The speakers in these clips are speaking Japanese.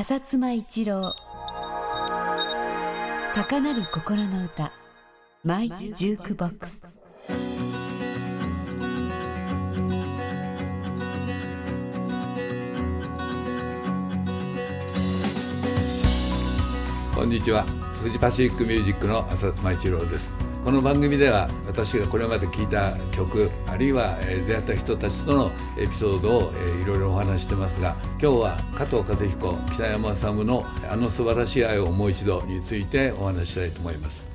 浅妻一郎。高鳴る心の歌。マイジュークボックス。こんにちは。フジパシフィックミュージックの浅妻一郎です。この番組では私がこれまで聴いた曲あるいは出会った人たちとのエピソードをいろいろお話してますが今日は加藤和彦北山治の「あの素晴らしい愛をもう一度」についてお話ししたいと思います。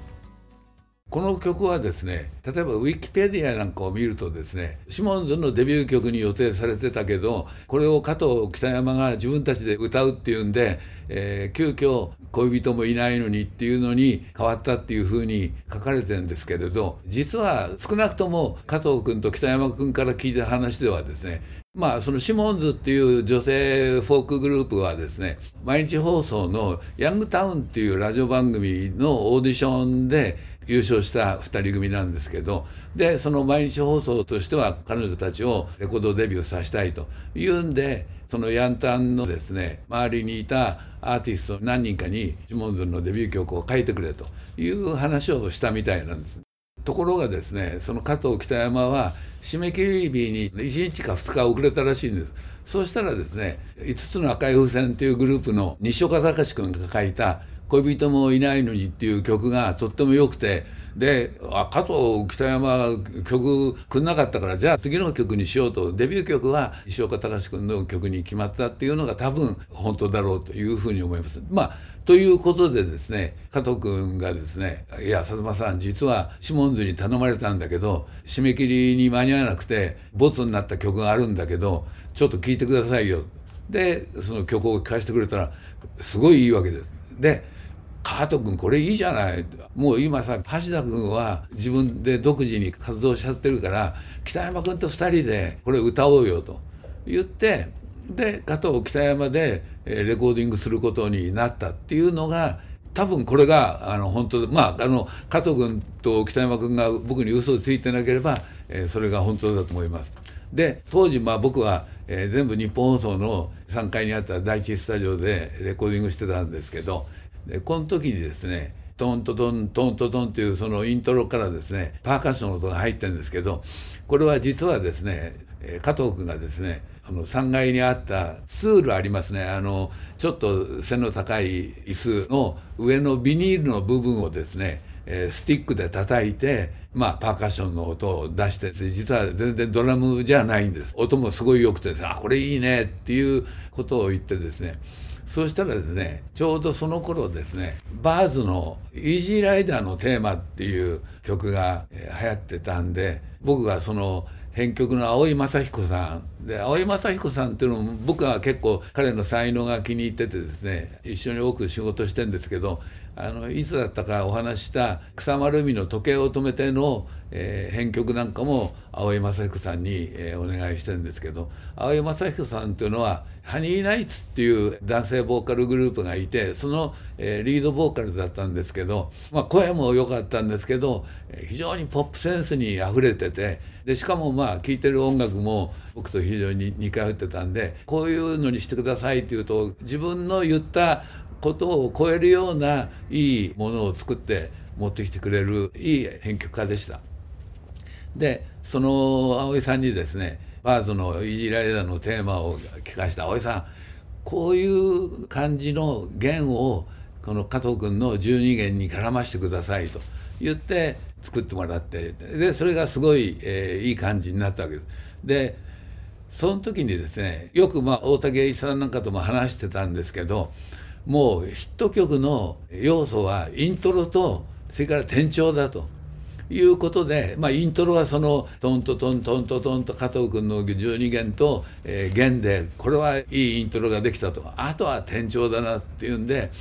この曲はですね例えばウィキペディアなんかを見るとですねシモンズのデビュー曲に予定されてたけどこれを加藤北山が自分たちで歌うっていうんで、えー、急遽恋人もいないのにっていうのに変わったっていうふうに書かれてるんですけれど実は少なくとも加藤君と北山君から聞いた話ではですねまあ、そのシモンズっていう女性フォークグループはですね毎日放送の「ヤングタウン」っていうラジオ番組のオーディションで優勝した2人組なんですけどでその毎日放送としては彼女たちをレコードデビューさせたいと。いうんでそのヤンタンのですね周りにいたアーティスト何人かにシモンズのデビュー曲を書いてくれと。いう話をしたみたいなんです。ところがですねその加藤北山は締め切り日に1日か2日遅れたらしいんです。そうしたらですね5つの赤い風船というグループの西岡隆君が書いた「恋人もいないのに」っていう曲がとっても良くてであ加藤北山曲くんなかったからじゃあ次の曲にしようとデビュー曲は石岡隆君の曲に決まったっていうのが多分本当だろうというふうに思います。まあということでですね加藤君がですね「いや佐妻さん実はシモンズに頼まれたんだけど締め切りに間に合わなくてボツになった曲があるんだけどちょっと聴いてくださいよ」でその曲を聴かせてくれたらすごいいいわけです。で加藤君これいいじゃないもう今さ橋田君は自分で独自に活動しちゃってるから北山君と2人でこれ歌おうよと言ってで加藤北山でレコーディングすることになったっていうのが多分これがあの本当まああの加藤君と北山君が僕に嘘をついてなければ、えー、それが本当だと思います。で当時まあ僕は、えー、全部日本放送の3階にあった第一スタジオでレコーディングしてたんですけどでこの時にですねトントトントントトンっていうそのイントロからですねパーカッションの音が入ってるんですけどこれは実はですね加藤君がですねあの3階にあったツールありますね。あのちょっと背の高い椅子の上のビニールの部分をですねえスティックで叩いて、まあ、パーカッションの音を出して実は全然ドラムじゃないんです。音もすごい良くてあこれいいねっていうことを言ってですねそうしたらですねちょうどその頃ですねバーズの「イージーライダーのテーマ」っていう曲が流行ってたんで僕がその編曲の蒼井正彦さん。で蒼井正彦さんっていうのも僕は結構彼の才能が気に入っててですね一緒に多く仕事してんですけどあのいつだったかお話した草丸海の時計を止めての、えー、編曲なんかも蒼井正彦さんに、えー、お願いしてるんですけど蒼井正彦さんっていうのはハニーナイツっていう男性ボーカルグループがいてその、えー、リードボーカルだったんですけど、まあ、声も良かったんですけど非常にポップセンスにあふれててでしかもまあ聴いてる音楽も僕と非常に似通ってたんでこういうのにしてくださいっていうと自分の言ったことを超えるようないいものを作って持ってきてくれるいい編曲家でした。でその葵さんにですねバーズの「いじられ」のテーマを聞かせた葵さんこういう感じの弦をこの加藤君の12弦に絡ましてくださいと言って作ってもらってでそれがすごい、えー、いい感じになったわけです。でその時にですねよくまあ大竹一さんなんかとも話してたんですけどもうヒット曲の要素はイントロとそれから転調だと。いうことで、まあ、イントロはそのトントトントントトンと加藤君の12弦と、えー、弦でこれはいいイントロができたと。あとは転調だなっていうんで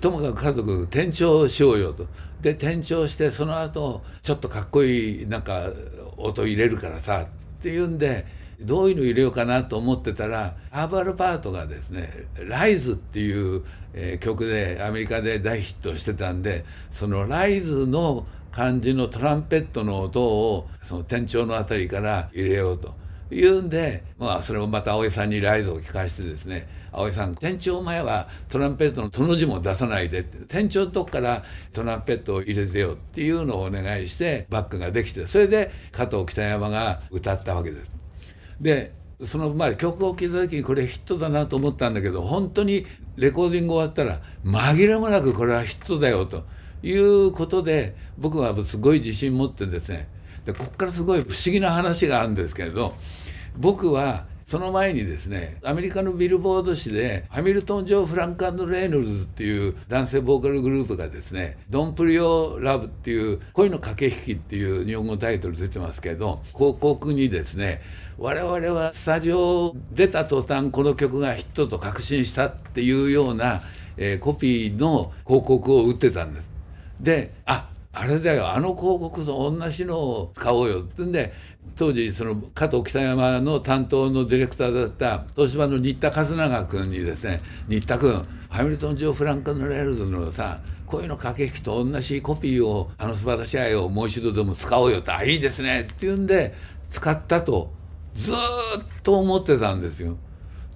ともかく家族転調しようよと。で転調してその後ちょっとかっこいいなんか音入れるからさっていうんでどういうの入れようかなと思ってたらハーバルパートがですね「ライズ」っていう、え、曲でアメリカで大ヒットしてたんでその「ライズ」の感じのトランペットの音をその天井の辺りから入れようというんで、まあ、それをまた青井さんにライズを聞かせてですね青井さん店長前はトランペットの「と」の字も出さないでって店長のとこからトランペットを入れてよっていうのをお願いしてバックができてそれで加藤北山が歌ったわけです。でその前曲を聴いた時にこれヒットだなと思ったんだけど本当にレコーディング終わったら紛れもなくこれはヒットだよということで僕はすごい自信持ってですねでここからすごい不思議な話があるんですけれど僕はその前にですねアメリカのビルボード誌でハミルトン・ジョー・フランクレイノルズっていう男性ボーカルグループがですね「ドンプリオ・ラブ」っていう「恋の駆け引き」っていう日本語タイトル出てますけど広告にですね我々はスタジオ出た途端この曲がヒットと確信したっていうような、えー、コピーの広告を打ってたんです。でああれだよあの広告と同じのを書こうよってんで当時その加藤・北山の担当のディレクターだった東芝の新田和長君にですね新田君ハミルトン・ジョー・フランク・レイノルズのさこういうの駆け引きと同じコピーをあの素晴らしい愛をもう一度でも使おうよってあいいですねっていうんで使ったとずっと思ってたんですよ。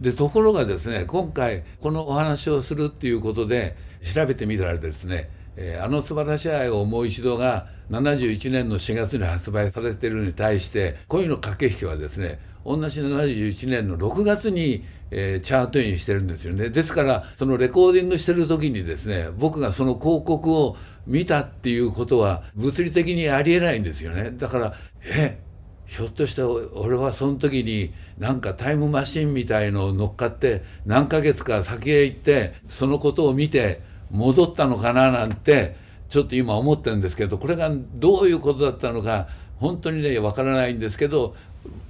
でところがですね今回このお話をするっていうことで調べてみたらですねえー、あの素晴らしい愛をもう一度が71年の4月に発売されているのに対して恋の駆け引きはですね同じ71年の6月に、えー、チャートインしてるんですよね。ですからそのレコーディングしてる時にですね僕がその広告を見たっていうことは物理的にありえないんですよね。だからえひょっとして俺はその時になんかタイムマシンみたいのを乗っかって何ヶ月か先へ行ってそのことを見て戻ったのかななんてちょっと今思ってるんですけどこれがどういうことだったのか本当にねわからないんですけど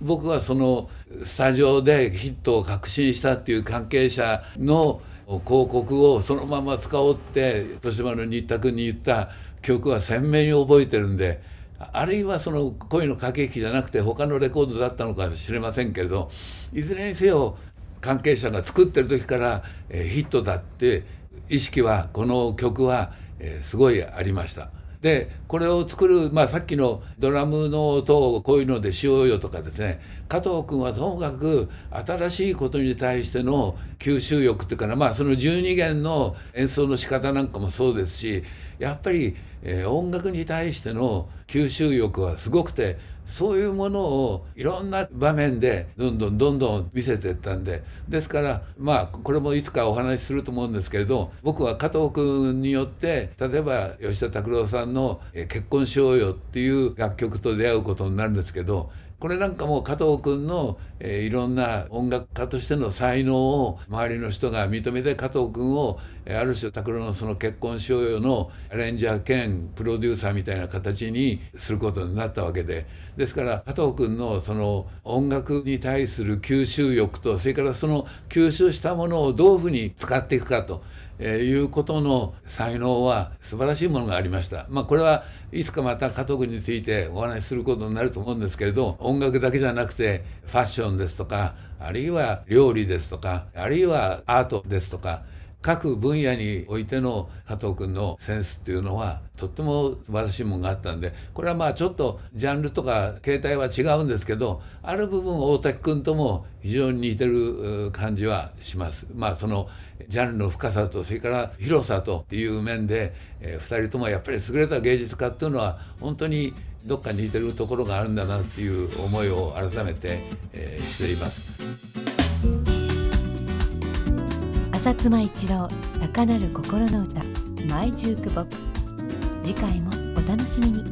僕はそのスタジオでヒットを確信したっていう関係者の広告をそのまま使おうって豊島の新田君に言った曲は鮮明に覚えてるんであるいはその恋の駆け引きじゃなくて他のレコードだったのかもしれませんけれどいずれにせよ関係者が作ってる時から、ヒットだって意識はこの曲は、えー、すごいありました。でこれを作る、まあ、さっきのドラムの音をこういうのでしようよとかですね加藤君はともかく新しいことに対しての吸収欲っていうかな、まあ、その12弦の演奏の仕方なんかもそうですしやっぱり、えー、音楽に対しての吸収欲はすごくてそういうものをいろんな場面でどんどんどんどん見せていったんでですからまあこれもいつかお話しすると思うんですけれど僕は加藤君によって例えば吉田拓郎さんの「結婚しようよ」っていう楽曲と出会うことになるんですけどこれなんかも加藤君の、えー、いろんな音楽家としての才能を周りの人が認めて加藤君を、えー、ある種拓郎のその結婚しようよのアレンジャー兼プロデューサーみたいな形にすることになったわけでですから加藤君のその音楽に対する吸収欲とそれからその吸収したものをどういうふうに使っていくかと。えー、いうことの才能は素晴らしいものがありました。まあ、これはいつかまた加藤君についてお話しすることになると思うんですけれど音楽だけじゃなくてファッションですとかあるいは料理ですとかあるいはアートですとか各分野においての加藤君のセンスっていうのはとっても素晴らしいものがあったんでこれはまあちょっとジャンルとか形態は違うんですけどある部分大滝君とも非常に似てる感じはします。まあそのジャンルの深さとそれから広さとっていう面で、え、2人ともやっぱり優れた芸術家っていうのは本当にどっか似てるところがあるんだなっていう思いを改めて、え、しています。浅妻一郎高鳴る心の歌マイジュークボックス。次回もお楽しみに。